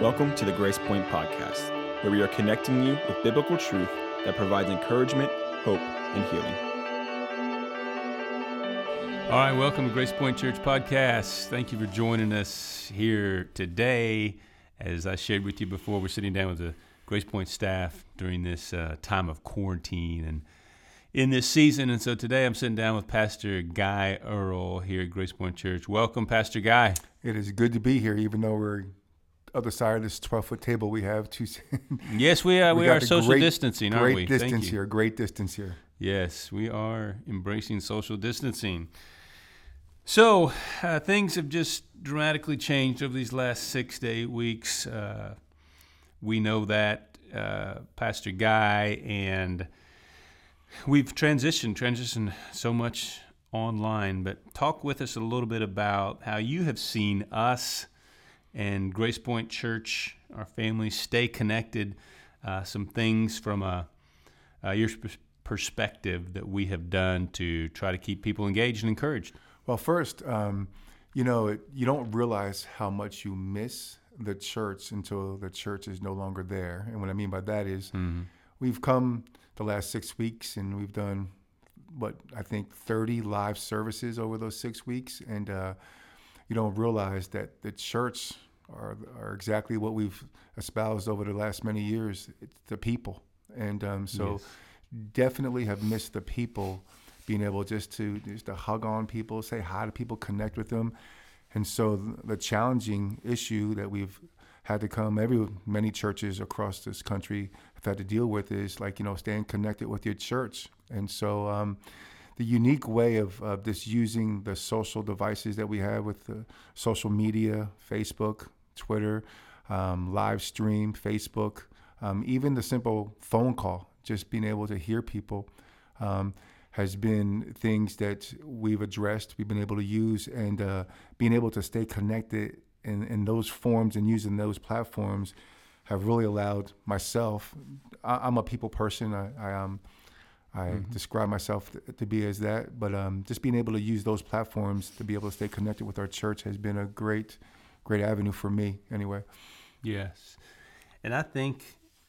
Welcome to the Grace Point Podcast, where we are connecting you with biblical truth that provides encouragement, hope, and healing. All right, welcome to Grace Point Church Podcast. Thank you for joining us here today. As I shared with you before, we're sitting down with the Grace Point staff during this uh, time of quarantine and in this season. And so today I'm sitting down with Pastor Guy Earl here at Grace Point Church. Welcome, Pastor Guy. It is good to be here, even though we're other side of this 12 foot table we have two yes we are we, we are social great, distancing aren't great we distance here great distance here yes we are embracing social distancing so uh, things have just dramatically changed over these last six to eight weeks. Uh, we know that uh, Pastor Guy and we've transitioned, transitioned so much online. But talk with us a little bit about how you have seen us and Grace Point Church, our family, stay connected. Uh, some things from a, a your perspective that we have done to try to keep people engaged and encouraged. Well, first, um, you know, you don't realize how much you miss the church until the church is no longer there. And what I mean by that is mm-hmm. we've come the last six weeks and we've done what I think 30 live services over those six weeks. And uh, you don't realize that the church are, are exactly what we've espoused over the last many years it's the people. And um, so yes. definitely have missed the people being able just to just to hug on people, say hi to people, connect with them. And so the challenging issue that we've had to come every many churches across this country have had to deal with is like you know staying connected with your church. And so um, the unique way of, of this using the social devices that we have with the social media, Facebook, Twitter, um, live stream, Facebook, um, even the simple phone call, just being able to hear people. Um, has been things that we've addressed, we've been able to use, and uh, being able to stay connected in, in those forms and using those platforms have really allowed myself. I, am a people person. I, I um, I mm-hmm. describe myself to, to, be as that, but um, just being able to use those platforms to be able to stay connected with our church has been a great, great avenue for me. Anyway. Yes, and I think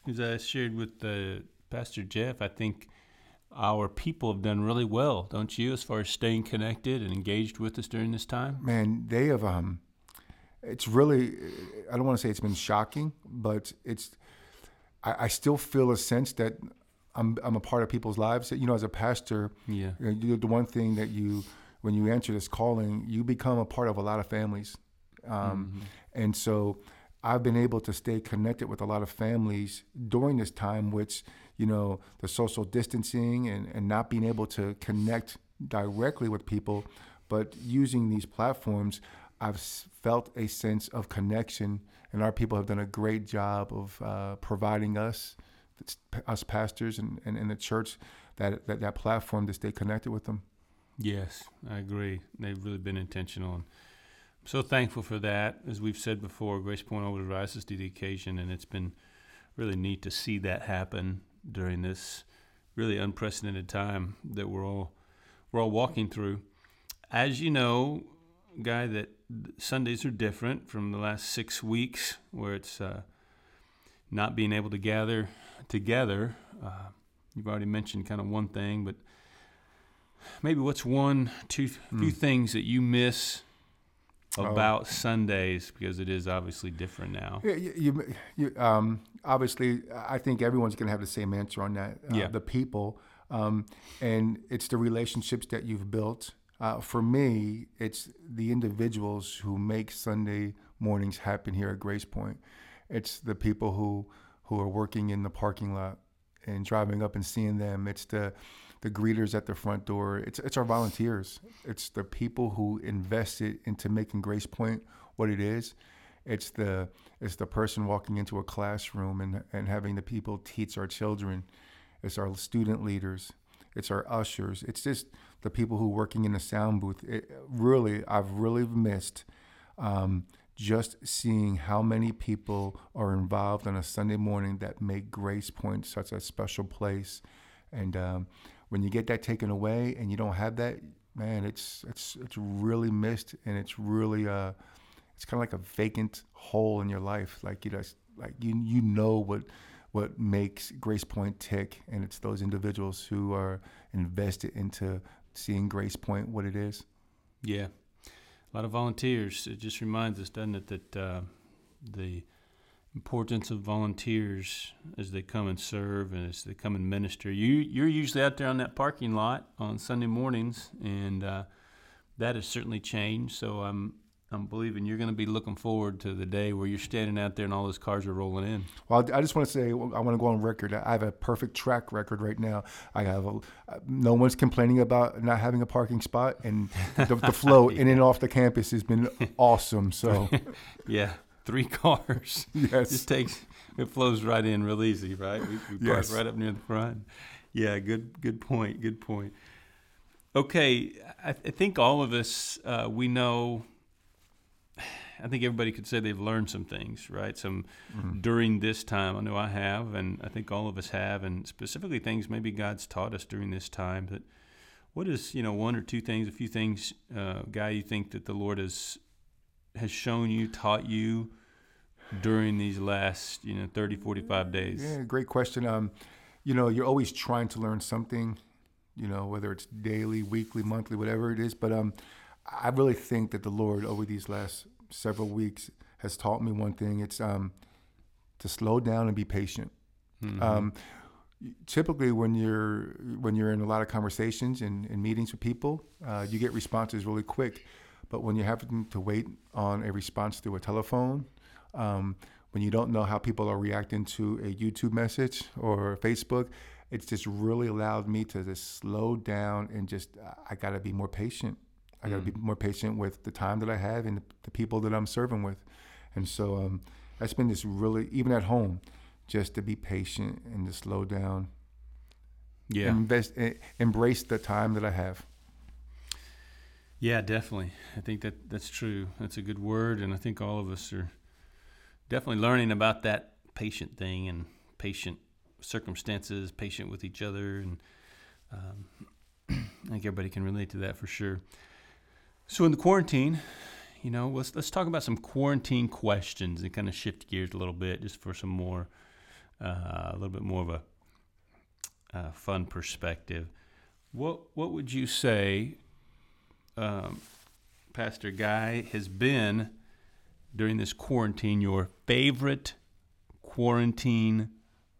as I shared with uh, Pastor Jeff, I think our people have done really well, don't you, as far as staying connected and engaged with us during this time? Man, they have. Um, it's really. I don't want to say it's been shocking, but it's. I, I still feel a sense that I'm I'm a part of people's lives. You know, as a pastor, yeah, you know, the one thing that you when you answer this calling, you become a part of a lot of families, um, mm-hmm. and so I've been able to stay connected with a lot of families during this time, which you know, the social distancing and, and not being able to connect directly with people, but using these platforms, I've felt a sense of connection, and our people have done a great job of uh, providing us, us pastors and, and, and the church, that, that that platform to stay connected with them. Yes, I agree. They've really been intentional. And so thankful for that. As we've said before, Grace Point always rises to the occasion, and it's been really neat to see that happen during this really unprecedented time that we're all we're all walking through. As you know, guy, that Sundays are different from the last six weeks, where it's uh, not being able to gather together. Uh, you've already mentioned kind of one thing, but maybe what's one, two, mm. few things that you miss. About oh. Sundays because it is obviously different now. Yeah, you, you, you um, obviously, I think everyone's going to have the same answer on that. Uh, yeah. The people, um, and it's the relationships that you've built. Uh, for me, it's the individuals who make Sunday mornings happen here at Grace Point. It's the people who who are working in the parking lot and driving up and seeing them. It's the the greeters at the front door. It's it's our volunteers. It's the people who invested into making Grace Point what it is. It's the it's the person walking into a classroom and and having the people teach our children. It's our student leaders. It's our ushers. It's just the people who are working in the sound booth. It, really, I've really missed um, just seeing how many people are involved on a Sunday morning that make Grace Point such a special place. And um, when you get that taken away and you don't have that, man, it's it's it's really missed and it's really uh, it's kind of like a vacant hole in your life. Like you just like you you know what what makes Grace Point tick, and it's those individuals who are invested into seeing Grace Point what it is. Yeah, a lot of volunteers. It just reminds us, doesn't it, that uh, the importance of volunteers as they come and serve and as they come and minister. You you're usually out there on that parking lot on Sunday mornings, and uh, that has certainly changed. So I'm I'm believing you're going to be looking forward to the day where you're standing out there and all those cars are rolling in. Well, I just want to say I want to go on record. I have a perfect track record right now. I have a, no one's complaining about not having a parking spot, and the, the flow yeah. in and off the campus has been awesome. So, yeah, three cars. Yes, just takes it flows right in real easy, right? We, we park yes. right up near the front. Yeah, good good point. Good point. Okay, I, I think all of us uh, we know I think everybody could say they've learned some things, right? Some mm-hmm. during this time. I know I have, and I think all of us have, and specifically things maybe God's taught us during this time. That what is you know one or two things, a few things, uh, guy, you think that the Lord has has shown you, taught you during these last you know 30, 45 days? Yeah, great question. Um, you know, you're always trying to learn something. You know, whether it's daily, weekly, monthly, whatever it is, but um. I really think that the Lord over these last several weeks has taught me one thing. It's um, to slow down and be patient. Mm-hmm. Um, typically, when you're when you're in a lot of conversations and, and meetings with people, uh, you get responses really quick. But when you have to wait on a response through a telephone, um, when you don't know how people are reacting to a YouTube message or Facebook, it's just really allowed me to just slow down and just I got to be more patient. I got to mm. be more patient with the time that I have and the people that I'm serving with. And so um, that's been this really, even at home, just to be patient and to slow down. Yeah. Invest, embrace the time that I have. Yeah, definitely. I think that that's true. That's a good word, and I think all of us are definitely learning about that patient thing and patient circumstances, patient with each other, and um, I think everybody can relate to that for sure. So in the quarantine, you know, let's let's talk about some quarantine questions and kind of shift gears a little bit, just for some more, uh, a little bit more of a uh, fun perspective. What what would you say, um, Pastor Guy, has been during this quarantine your favorite quarantine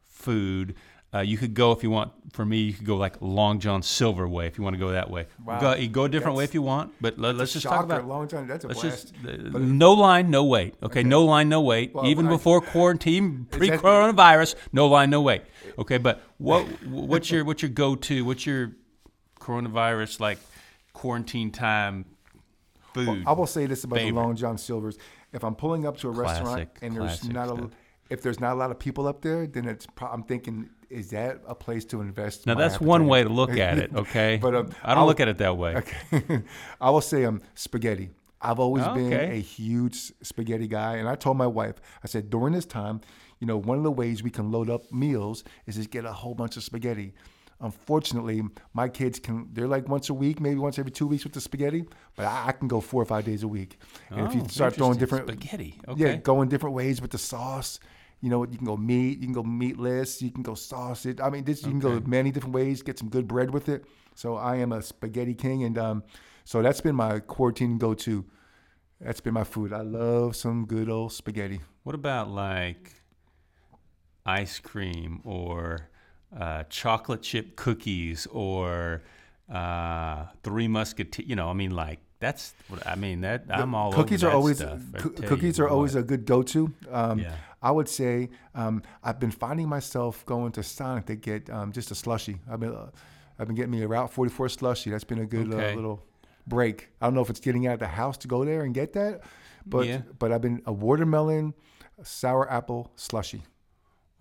food? Uh, you could go if you want. For me, you could go like Long John Silver way if you want to go that way. Wow. Go, you go a different that's, way if you want, but let, us just talk about Long John. That's a blast. Just, uh, no line, no wait. Okay, okay. no line, no wait. Well, Even before quarantine, pre-coronavirus, no line, no wait. Okay, but what what's your what's your go-to? What's your coronavirus like quarantine time food? Well, I will say this about favorite. the Long John Silvers: if I'm pulling up to a classic, restaurant and there's not a if there's not a lot of people up there, then it's I'm thinking is that a place to invest? Now that's appetite? one way to look at it. Okay, but um, I don't I'll, look at it that way. Okay, I will say um spaghetti. I've always oh, been a huge spaghetti guy, and I told my wife, I said during this time, you know, one of the ways we can load up meals is just get a whole bunch of spaghetti. Unfortunately, my kids can, they're like once a week, maybe once every two weeks with the spaghetti, but I, I can go four or five days a week. And oh, if you oh, start throwing different spaghetti, okay. yeah, going different ways with the sauce, you know, you can go meat, you can go meatless, you can go sausage. I mean, this you okay. can go many different ways. Get some good bread with it. So I am a spaghetti king, and um, so that's been my quarantine go-to. That's been my food. I love some good old spaghetti. What about like ice cream or uh, chocolate chip cookies or uh, Three Musketeers? You know, I mean, like that's what I mean. That I'm all cookies are always stuff, cookies are what. always a good go-to. Um, yeah. I would say um, I've been finding myself going to Sonic to get um, just a slushy. I've been uh, I've been getting me a Route 44 slushy. That's been a good uh, okay. uh, little break. I don't know if it's getting out of the house to go there and get that, but yeah. but I've been a watermelon, sour apple slushy.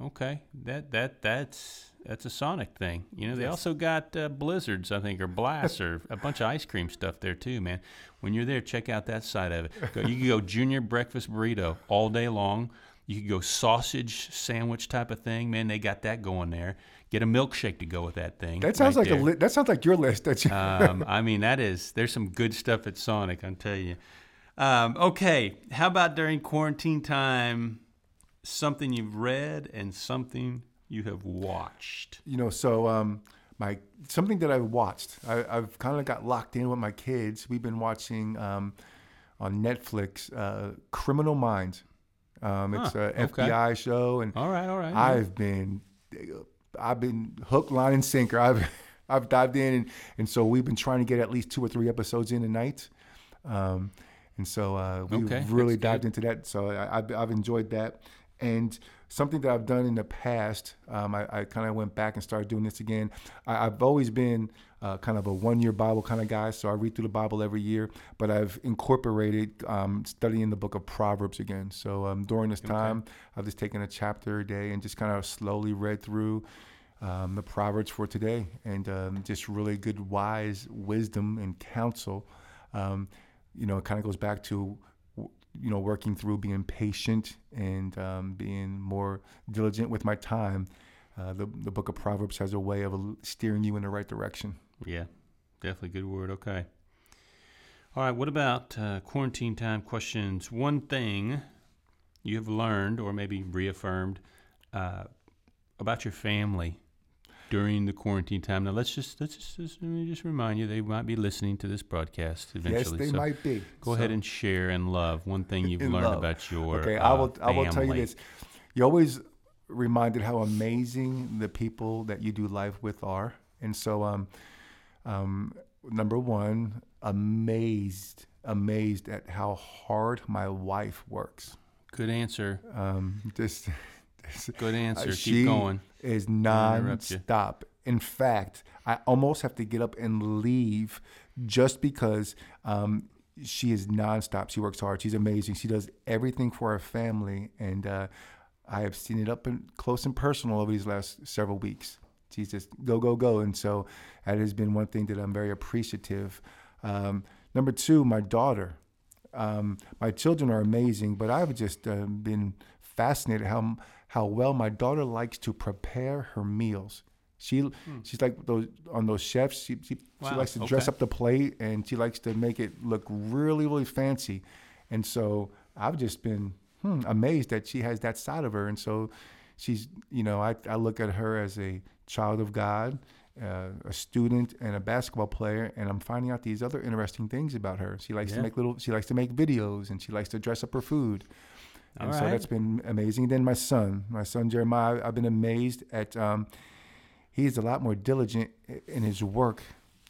Okay, that that that's that's a Sonic thing. You know, they yes. also got uh, blizzards, I think, or blasts, or a bunch of ice cream stuff there too, man. When you're there, check out that side of it. Go, you can go junior breakfast burrito all day long. You could go sausage sandwich type of thing, man. They got that going there. Get a milkshake to go with that thing. That sounds right like there. a li- that sounds like your list. Um, I mean, that is there's some good stuff at Sonic. I tell you. Um, okay, how about during quarantine time, something you've read and something you have watched? You know, so um, my something that I've watched. I, I've kind of got locked in with my kids. We've been watching um, on Netflix, uh, Criminal Minds. Um, it's Huh, a okay. FBI show, and All right, all right. I've been, I've been hook, line, and sinker. I've, I've dived in, and, and so we've been trying to get at least two or three episodes in a night. Um, and so uh, we've Okay, really dived good. into that. So I, I've, I've enjoyed that. And something that I've done in the past, um, I, I kind of went back and started doing this again. I, I've always been uh, kind of a one-year Bible kind of guy, so I read through the Bible every year. But I've incorporated um, studying the book of Proverbs again. So um, during this time, I've just taken a chapter a day and just kind of slowly read through um, the Proverbs for today, and um, just really good, wise wisdom and counsel. Um, you know, it kind of goes back to you know working through being patient and um, being more diligent with my time. Uh, the the book of Proverbs has a way of steering you in the right direction. Yeah, definitely good word. Okay. All right. What about uh, quarantine time questions? One thing you have learned or maybe reaffirmed uh, about your family during the quarantine time. Now let's just let's just, just let me just remind you they might be listening to this broadcast eventually. yes, they so might be. go ahead and share and love one thing you've learned love. about your Okay, uh, I will. I will tell you this. You always reminded how amazing the people that you do life with are, and so um, um, number one, amazed, amazed at how hard my wife works. Good answer. Um, just Good answer. uh, Keep going. is nonstop. In fact, I almost have to get up and leave just because um, she is nonstop. She works hard. She's amazing. She does everything for her family, and uh, I have seen it up and close and personal over these last several weeks. She's just go go go, and so that has been one thing that I'm very appreciative. Um, number two, my daughter. Um, my children are amazing, but I've just uh, been fascinated how how well my daughter likes to prepare her meals. She she's like those on those chefs. She she, she likes to dress up the plate and she likes to make it look really really fancy. And so I've just been hmm, amazed that she has that side of her. And so she's you know I I look at her as a child of God. Uh, a student and a basketball player, and I'm finding out these other interesting things about her. She likes Yeah. to make little. She likes to make videos, and she likes to dress up her food. And All so right. that's been amazing. Then my son, my son Jeremiah, I've been amazed at. Um, he's a lot more diligent in his work.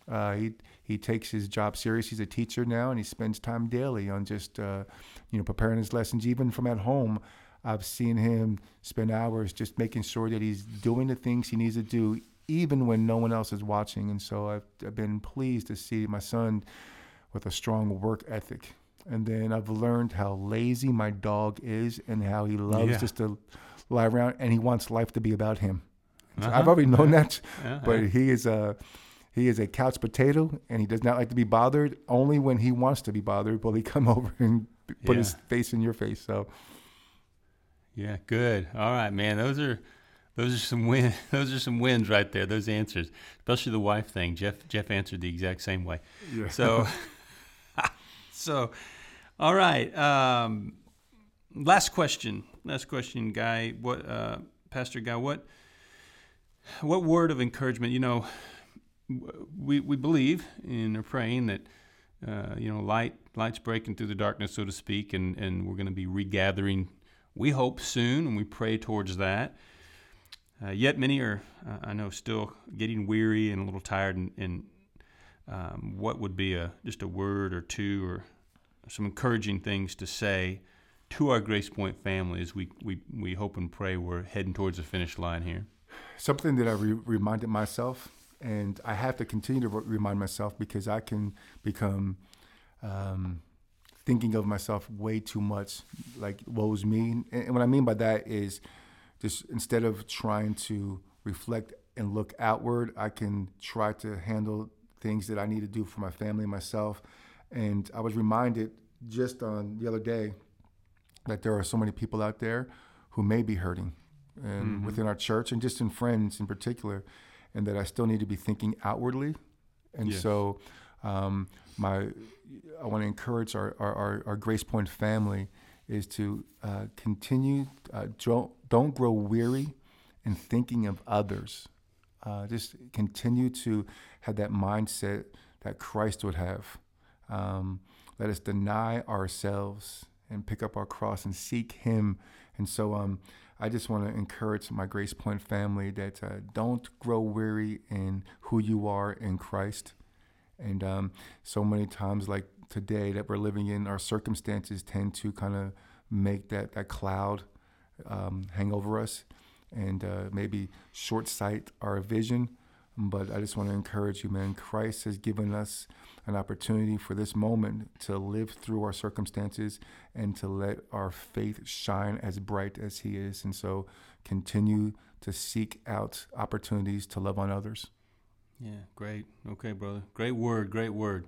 Uh, he he takes his job serious. He's a teacher now, and he spends time daily on just uh, you know preparing his lessons, even from at home. I've seen him spend hours just making sure that he's doing the things he needs to do, even when no one else is watching. And so I've, I've been pleased to see my son with a strong work ethic. And then I've learned how lazy my dog is and how he loves Yeah. just to lie around and he wants life to be about him. So Uh-huh. I've already known that, Uh-huh. but he is a he is a couch potato and he does not like to be bothered. Only when he wants to be bothered will he come over and put his face in your face. So Yeah, good. All right, man. Those are those are some win those are some wins right there. Those answers, especially the wife thing. Jeff Jeff answered the exact same way. yeah. So so all right. Um, last question. Last question, guy. What uh, Pastor Guy? What what word of encouragement? You know, we we believe in or praying that uh, you know light light's breaking through the darkness, so to speak, and and we're going to be regathering. We hope soon, and we pray towards that. Uh, yet many are, uh, I know, still getting weary and a little tired. And, and um, what would be a just a word or two or some encouraging things to say to our Grace Point family as we, we, we hope and pray we're heading towards the finish line here. something that I re- reminded myself, and I have to continue to re- remind myself because I can become um, thinking of myself way too much, like woe's me. And, and what I mean by that is just instead of trying to reflect and look outward, I can try to handle things that I need to do for my family and myself. And I was reminded just on the other day that there are so many people out there who may be hurting and within our church and just in friends in particular and that I still need to be thinking outwardly and Yes. so Um, my, I want to encourage our, our, our, our Grace Point family is to uh, continue, uh, don't, don't grow weary in thinking of others. Uh, just continue to have that mindset that Christ would have. Um, let us deny ourselves and pick up our cross and seek Him. And so, um, I just want to encourage my Grace Point family that uh, don't grow weary in who you are in Christ. And um, so many times, like today, that we're living in, our circumstances tend to kind of make that, that cloud um, hang over us and uh, maybe short sight our vision. But I just want to encourage you, man. Christ has given us an opportunity for this moment to live through our circumstances and to let our faith shine as bright as He is. And so continue to seek out opportunities to love on others. Yeah, great. Okay, brother. Great word, great word.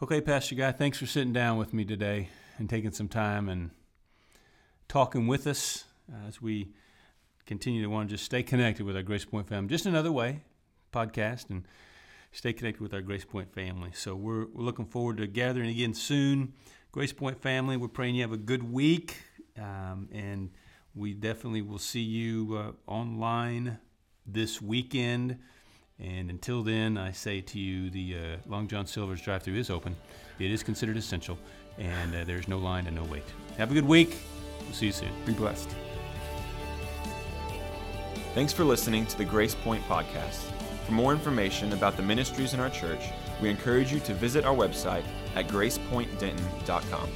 Okay, Pastor Guy, thanks for sitting down with me today and taking some time and talking with us as we continue to want to just stay connected with our Grace Point family. Just another way, podcast and stay connected with our Grace Point family. So we're, we're looking forward to gathering again soon. Grace Point family, we're praying you have a good week. Um, and we definitely will see you uh, online this weekend. And until then, I say to you, the uh, Long John Silver's drive through is open. It is considered essential, and uh, there's no line and no wait. Have a good week. We'll see you soon. Be blessed. Thanks for listening to the Grace Point Podcast. For more information about the ministries in our church, we encourage you to visit our website at gracepointdenton.com.